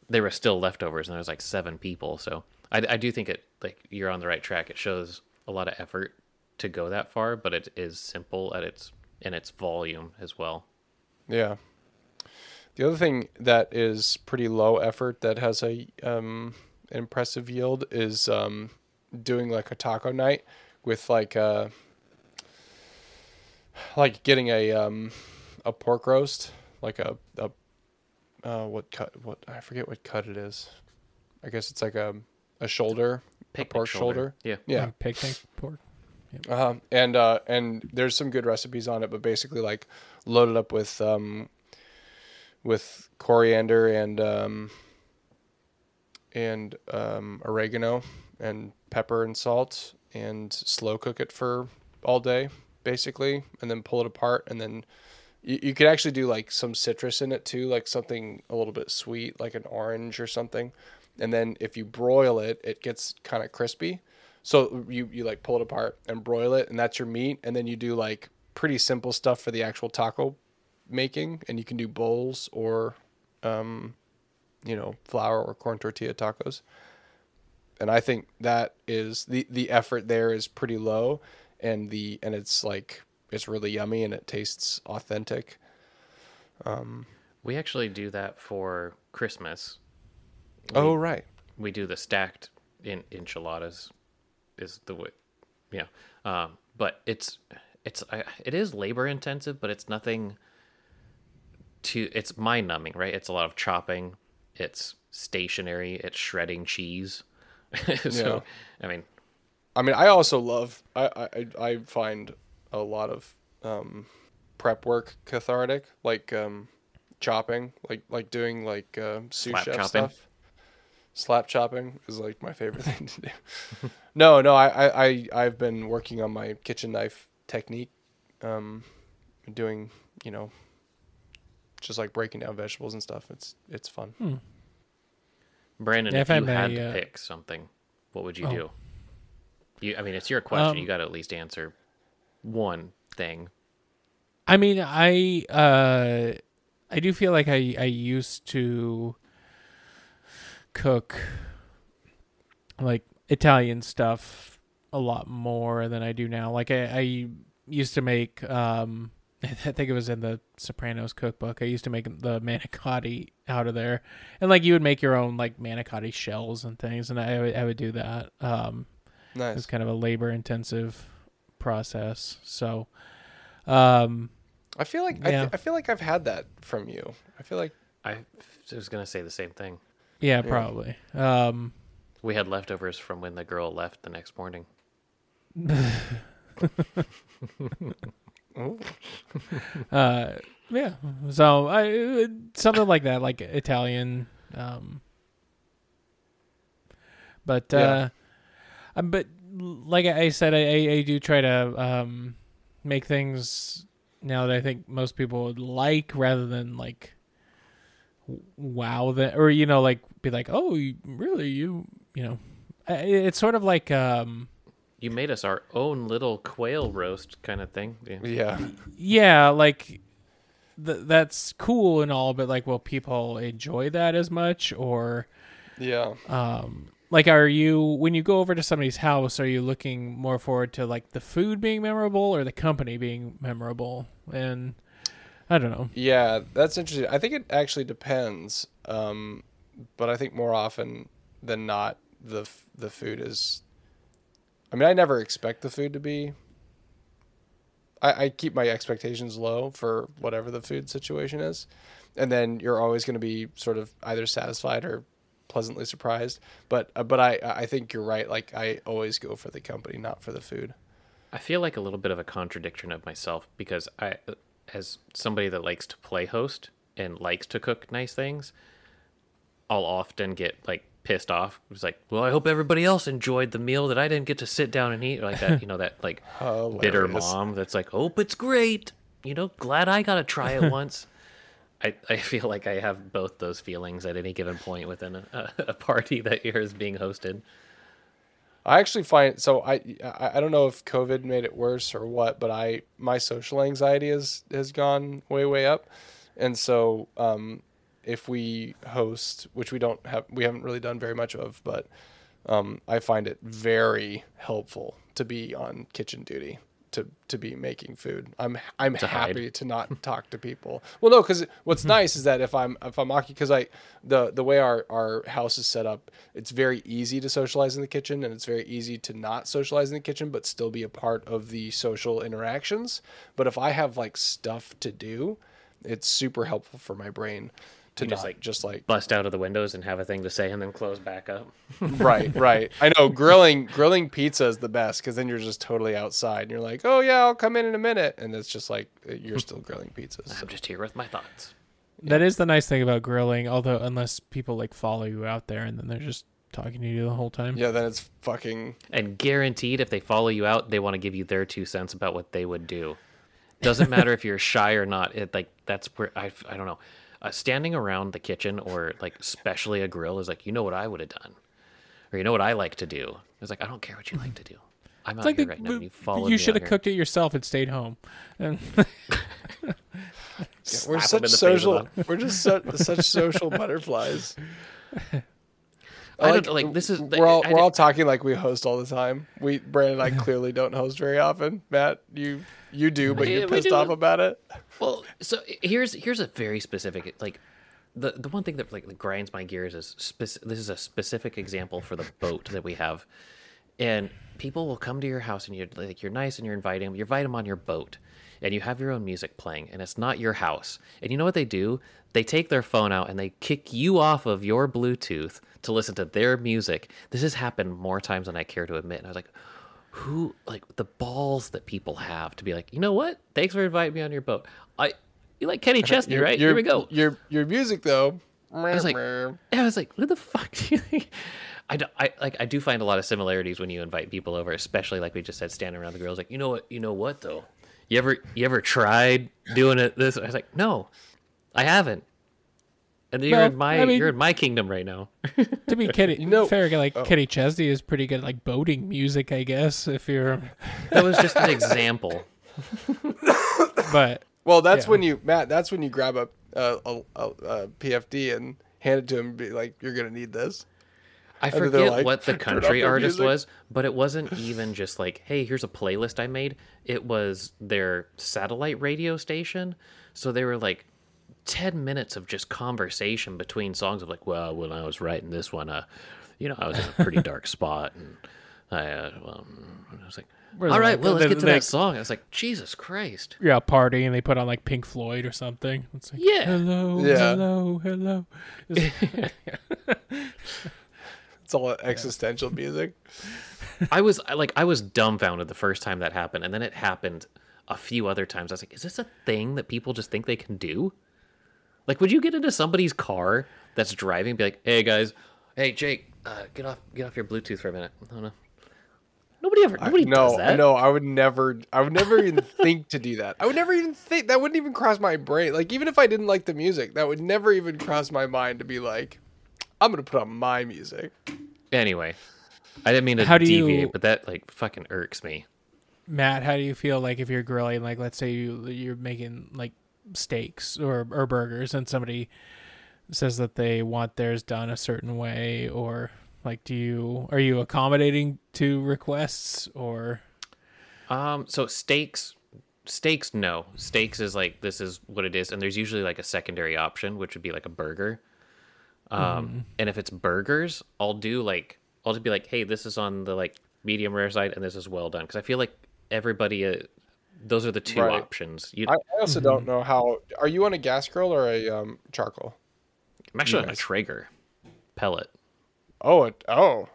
there were still leftovers and there was like seven people so I, I do think it like you're on the right track it shows a lot of effort to go that far but it is simple at its in its volume as well Yeah. The other thing that is pretty low effort that has a um, impressive yield is um, doing like a taco night with like uh like getting a um, a pork roast, like a, a uh, what cut what I forget what cut it is. I guess it's like a a shoulder, a Picnic pork shoulder. yeah Yeah. Like picnic pork. Uh-huh. And uh, and there's some good recipes on it, but basically like loaded up with um, with coriander and um, and um, oregano and pepper and salt, and slow cook it for all day, basically, and then pull it apart, and then you, you could actually do like some citrus in it too, like something a little bit sweet, like an orange or something. And then if you broil it, it gets kind of crispy. So you you like pull it apart and broil it, and that's your meat. And then you do like pretty simple stuff for the actual taco making, and you can do bowls or, um, you know, flour or corn tortilla tacos. And I think that is the the effort there is pretty low, and the and it's like it's really yummy and it tastes authentic. we actually do that for christmas Oh right, we do the stacked in enchiladas is the way yeah um but it's it's I, it is labor intensive but it's nothing to it's mind numbing right it's a lot of chopping it's stationary it's shredding cheese so i mean I mean, I also love. I I I find a lot of um, prep work cathartic, like um, chopping, like like doing like uh, sous chef chopping? stuff. Slap chopping is like my favorite thing to do. no, no, I, I I I've been working on my kitchen knife technique, um, doing you know, just like breaking down vegetables and stuff. It's it's fun. brandon Yeah, if if I you had to uh, pick something what would you Oh. do you i mean it's your question Um, you got to at least answer one thing I mean, I uh, I do feel like I I used to cook like Italian stuff a lot more than I do now. Like I, I used to make um I think it was in the Sopranos cookbook. I used to make the manicotti out of there, and like you would make your own like manicotti shells and things, and I would I would do that. Um, Nice. It's kind of a labor intensive process. So, um, I feel like I, th- I feel like I've had that from you. I feel like I was gonna say the same thing. Yeah, probably. Um, We had leftovers from when the girl left the next morning. uh, yeah. So I something like that, like Italian. Um, but uh, Yeah. um, but like I said, I, I, I do try to um make things now that I think most people would like, rather than like wow that or you know like be like oh you, really you you know I- it's sort of like um You made us our own little quail roast kind of thing. Yeah. yeah. yeah, like th- that's cool and all, but like, will people enjoy that as much, or Yeah. um, like, are you when you go over to somebody's house, are you looking more forward to like the food being memorable or the company being memorable? And I don't know. Yeah, that's interesting. I think it actually depends. Um, but I think more often than not, the the food is. I mean, I never expect the food to be. I, I keep my expectations low for whatever the food situation is, and then you're always going to be sort of either satisfied or pleasantly surprised. But uh, but I I think you're right. Like I always go for the company, not for the food. I feel like a little bit of a contradiction of myself because I, as somebody that likes to play host and likes to cook nice things, I'll often get like pissed off. It's like, well, I hope everybody else enjoyed the meal that I didn't get to sit down and eat. Like that, you know, that like bitter mom that's like, hope it's great. You know, glad I got to try it once. I, I feel like I have both those feelings at any given point within a, a party that is being hosted. I actually find so I I I don't know if COVID made it worse or what, but I my social anxiety has has gone way way up, and so um, if we host, which we don't have, we haven't really done very much of, but um, I find it very helpful to be on kitchen duty. To, to be making food, I'm I'm hide. happy to not talk to people. Well, no, because what's nice is that if I'm if I'm occupied, because I the the way our our house is set up, it's very easy to socialize in the kitchen, and it's very easy to not socialize in the kitchen, but still be a part of the social interactions. But if I have like stuff to do, it's super helpful for my brain to You not just, like, just like Bust out of the windows and have a thing to say and then close back up. right right i know grilling grilling pizza is the best because then you're just totally outside and you're like oh yeah i'll come in in a minute and it's just like you're still grilling pizzas so. I'm just here with my thoughts. That is the nice thing about grilling, although unless people like follow you out there and then they're just talking to you the whole time. yeah then it's fucking And guaranteed, if they follow you out, they want to give you their two cents about what they would do. Doesn't matter if you're shy or not. It like that's where I I don't know. Uh, standing around the kitchen or like especially a grill is like you know what I would have done, or you know what I like to do. It's like I don't care what you like to do. I'm out like here the- right now. And you follow you should have cooked. cooked it yourself and stayed home. And we're such in the face social we're just such, such social butterflies I don't like, this is- we're all I we're all talking like we host all the time we brandon and i clearly don't host very often matt you you do but you're pissed off about it Well, so here's here's a very specific like the the one thing that like grinds my gears is spec- this is a specific example for the boat that we have, and people will come to your house and you're like you're nice and you're inviting them. You invite them on your boat, and you have your own music playing, and it's not your house. And you know what they do? They take their phone out and they kick you off of your Bluetooth to listen to their music. This has happened more times than I care to admit. And I was like, who like the balls that people have to be like, you know what? Thanks for inviting me on your boat. I you like Kenny Chesney, right? your, Here we go. your your music though I was like, I was like, what the fuck do you think? I, do, I like I do find a lot of similarities when you invite people over, especially like we just said, standing around the grill. It's like, you know what? You know what though? You ever you ever tried doing it this? I was like, no, I haven't. And you're Well, in my I mean- you're in my kingdom right now. to be Kenny, You know- fair, like oh. Kenny Chesney is pretty good at like boating music, I guess. If you're, that was just an example. but Well, that's Yeah. when you Matt. That's when you grab uh, a a, a, a, a PFD and hand it to him and be like, "You're gonna need this." I then they're forget like, what the country artist music." was, but it wasn't even just like, hey, here's a playlist I made. It was their satellite radio station. So they were like 10 minutes of just conversation between songs of like, well, when I was writing this one, uh, you know, I was in a pretty dark spot and I, uh, well, I was like, Where all like- well, let's get to they- that song. I was like, Jesus Christ. Yeah, party, and they put on like Pink Floyd or something. It's like, Yeah. hello, Yeah. hello, hello. It's- It's all existential music. I was like, I was dumbfounded the first time that happened, and then it happened a few other times. I was like, is this a thing that people just think they can do? Like, would you get into somebody's car that's driving, and be like, hey guys, hey Jake, uh, get off, get off your Bluetooth for a minute. No, no. Nobody ever, nobody no, does that. no, I would never. I would never even think to do that. I would never even think that wouldn't even cross my brain. Like even if I didn't like the music, that would never even cross my mind to be like, I'm gonna put on my music. Anyway, I didn't mean to How do deviate, you- but that like fucking irks me. Matt, how do you feel like if you're grilling, like let's say you you're making like steaks or or burgers, and somebody says that they want theirs done a certain way, or like, do you are you accommodating to requests or? Um, so steaks, steaks, no. Steaks is like this is what it is, and there's usually like a secondary option, which would be like a burger. Um, and if it's burgers, I'll do like I'll just be like, hey, this is on the like medium rare side, and this is well done, because I feel like everybody, uh, those are the two Right. options. You, I, I also don't know how. Are you on a gas grill or a um, charcoal? I'm actually on a Nice. Traeger pellet. Oh, it, oh,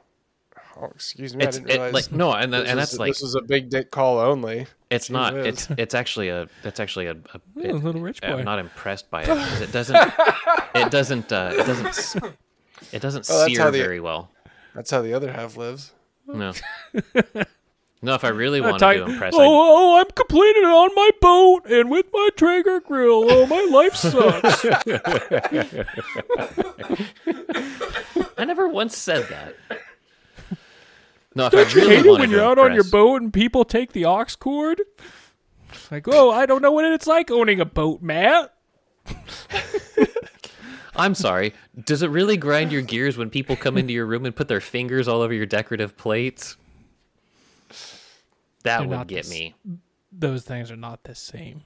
oh, excuse me. It's I didn't it, realize. like no, and this and is- that's like this is a big dick call only. It's Gee not. whiz. It's it's actually a. That's actually a. a Ooh, a little rich boy. I'm not impressed by it it doesn't. it doesn't. Uh, it doesn't. It doesn't Oh, sear the- very well. That's how the other half lives. No. No, if I really wanted talking- to impress, oh, I, oh, I'm completed on my boat and with my Traeger grill. Oh, my life sucks. I never once said that. No, if I Don't you really hate it when you're out on your boat and people take the aux cord? It's Like, oh, I don't know what it's like owning a boat, Matt. I'm sorry. Does it really grind your gears when people come into your room and put their fingers all over your decorative plates? That They're would not get this- me. Those things are not the same.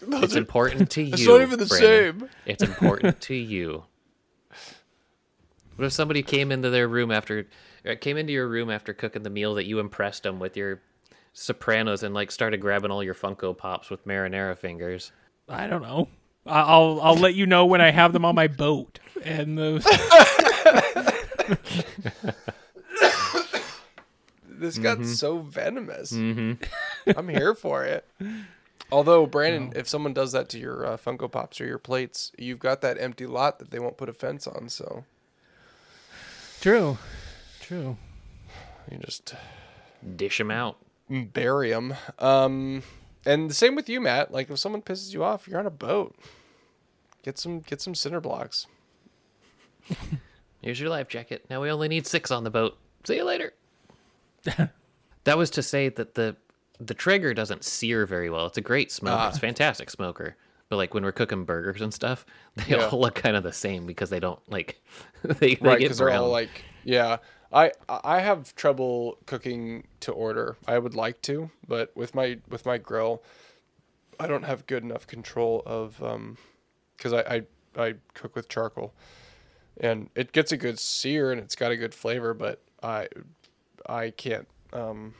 It's important to you. It's not even the Brandon. same. It's important to you. What if somebody came into their room after uh, came into your room after cooking the meal that you impressed them with your Sopranos and like started grabbing all your Funko Pops with marinara fingers? I don't know. I- I'll I'll let you know when I have them on my boat. And those This Mm-hmm. got so venomous. I'm here for it. Although Brandon, if someone does that to your uh, Funko Pops or your plates, you've got that empty lot that they won't put a fence on, so true, true. you just Dish them out. bury them. Um, and the same with you, Matt. Like if someone pisses you off, you're on a boat. Get some get some cinder blocks. Here's your life jacket. Now we only need six on the boat. See you later. that was to say that the the Traeger doesn't sear very well. It's a great smoker. Ah. It's a fantastic smoker. But like when we're cooking burgers and stuff, they Yeah. all look kind of the same because they don't like they, they right get they're all brown. like yeah i i have trouble cooking to order i would like to but with my with my grill i don't have good enough control of um because I, I i cook with charcoal and it gets a good sear and it's got a good flavor but i i can't um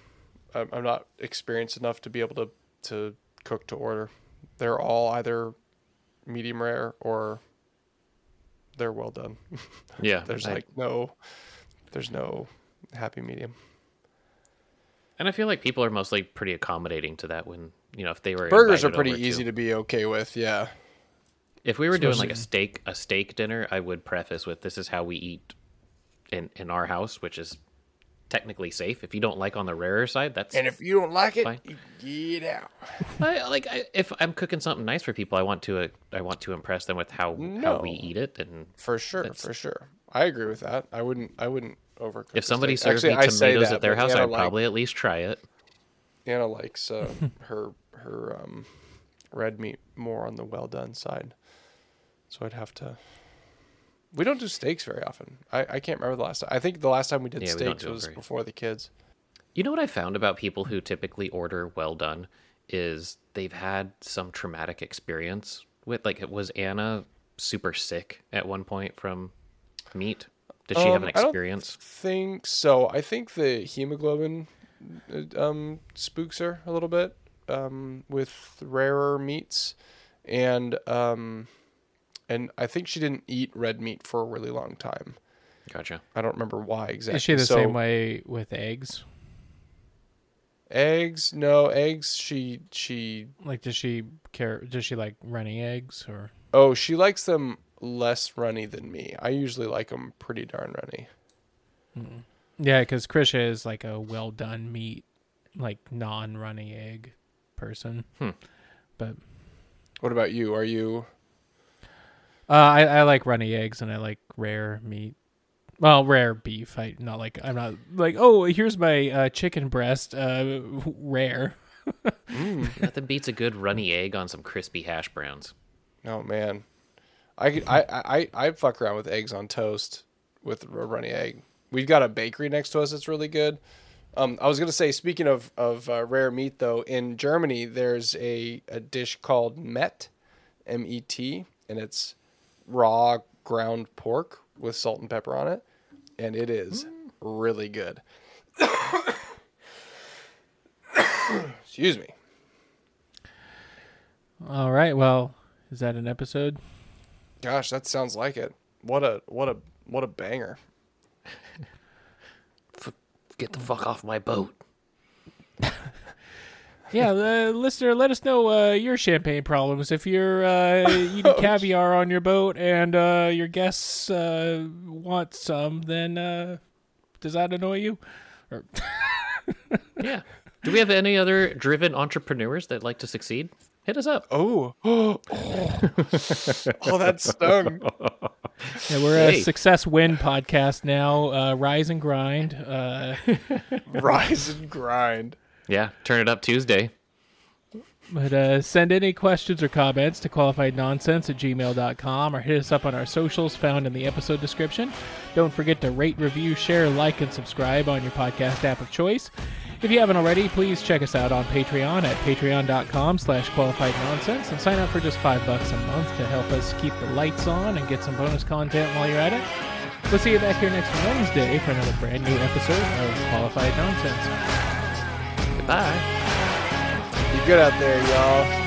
i'm, I'm not experienced enough to be able to to cook to order. They're all either medium rare or they're well done. Yeah. there's I- like no there's no happy medium. And I feel like people are mostly pretty accommodating to that when you know if they were burgers are pretty easy to be okay with yeah. If we were doing like a steak a steak dinner, I would preface with this is how we eat in in our house, which is technically safe. If you don't like on the rarer side, that's and if you don't like it Fine. get out I, like I, if I'm cooking something nice for people, I want to uh, I want to impress them with how how we eat it. And for sure for sure i agree with that i wouldn't i wouldn't overcook it. if somebody steak. served Actually, me tomatoes that, at their house, I'd like- probably at least try it. anna likes uh, her her um red meat more on the well done side so i'd have to we don't do steaks very often i i can't remember the last time i think the last time we did Yeah, we don't steaks do was very- before the kids You know what I found about people who typically order well done is they've had some traumatic experience with like was Anna super sick at one point from meat? Did she have Um, an I don't experience? think so. I think the hemoglobin uh, um, spooks her a little bit um, with rarer meats, and um, and I think she didn't eat red meat for a really long time. Gotcha. I don't remember why exactly. Is she the So, same way with eggs? Eggs? No eggs. She she. Like, does she care? Does she like runny eggs or? Oh, she likes them less runny than me. I usually like them pretty darn runny. Yeah, because Krisha is like a well done meat, like non runny egg person. Hmm. But What about you? Are you? Uh, I I like runny eggs and I like rare meat. Well, rare beef. I not like I'm not like oh here's my uh, chicken breast. Uh, rare. Nothing beats a good runny egg on some crispy hash browns. Oh man, I could- I I I fuck around with eggs on toast with a runny egg. We've got a bakery next to us that's really good. Um, I was gonna say, speaking of of uh, rare meat, though, in Germany there's a a dish called Met, M E T, and it's raw ground pork with salt and pepper on it, and it is really good. Excuse me. All right. Well, is that an episode? Gosh, that sounds like it. What a what a what a banger. Get the fuck off my boat. Yeah, uh, listener, let us know uh, your champagne problems. If you're uh, eating caviar on your boat and uh, your guests uh, want some, then uh, does that annoy you? Or Yeah. Do we have any other driven entrepreneurs that like to succeed? Hit us up. Oh, oh, that stung. yeah, we're a success win podcast now. Uh, rise and grind. Uh, Rise and grind. Yeah, turn it up Tuesday. But uh, send any questions or comments to qualifiednonsense at gmail.com or hit us up on our socials found in the episode description. Don't forget to rate, review, share, like, and subscribe on your podcast app of choice. If you haven't already, please check us out on Patreon at patreon.com slash qualified nonsense and sign up for just five bucks a month to help us keep the lights on and get some bonus content while you're at it. We'll see you back here next Wednesday for another brand new episode of Qualified Nonsense. Goodbye. Be good out there, y'all.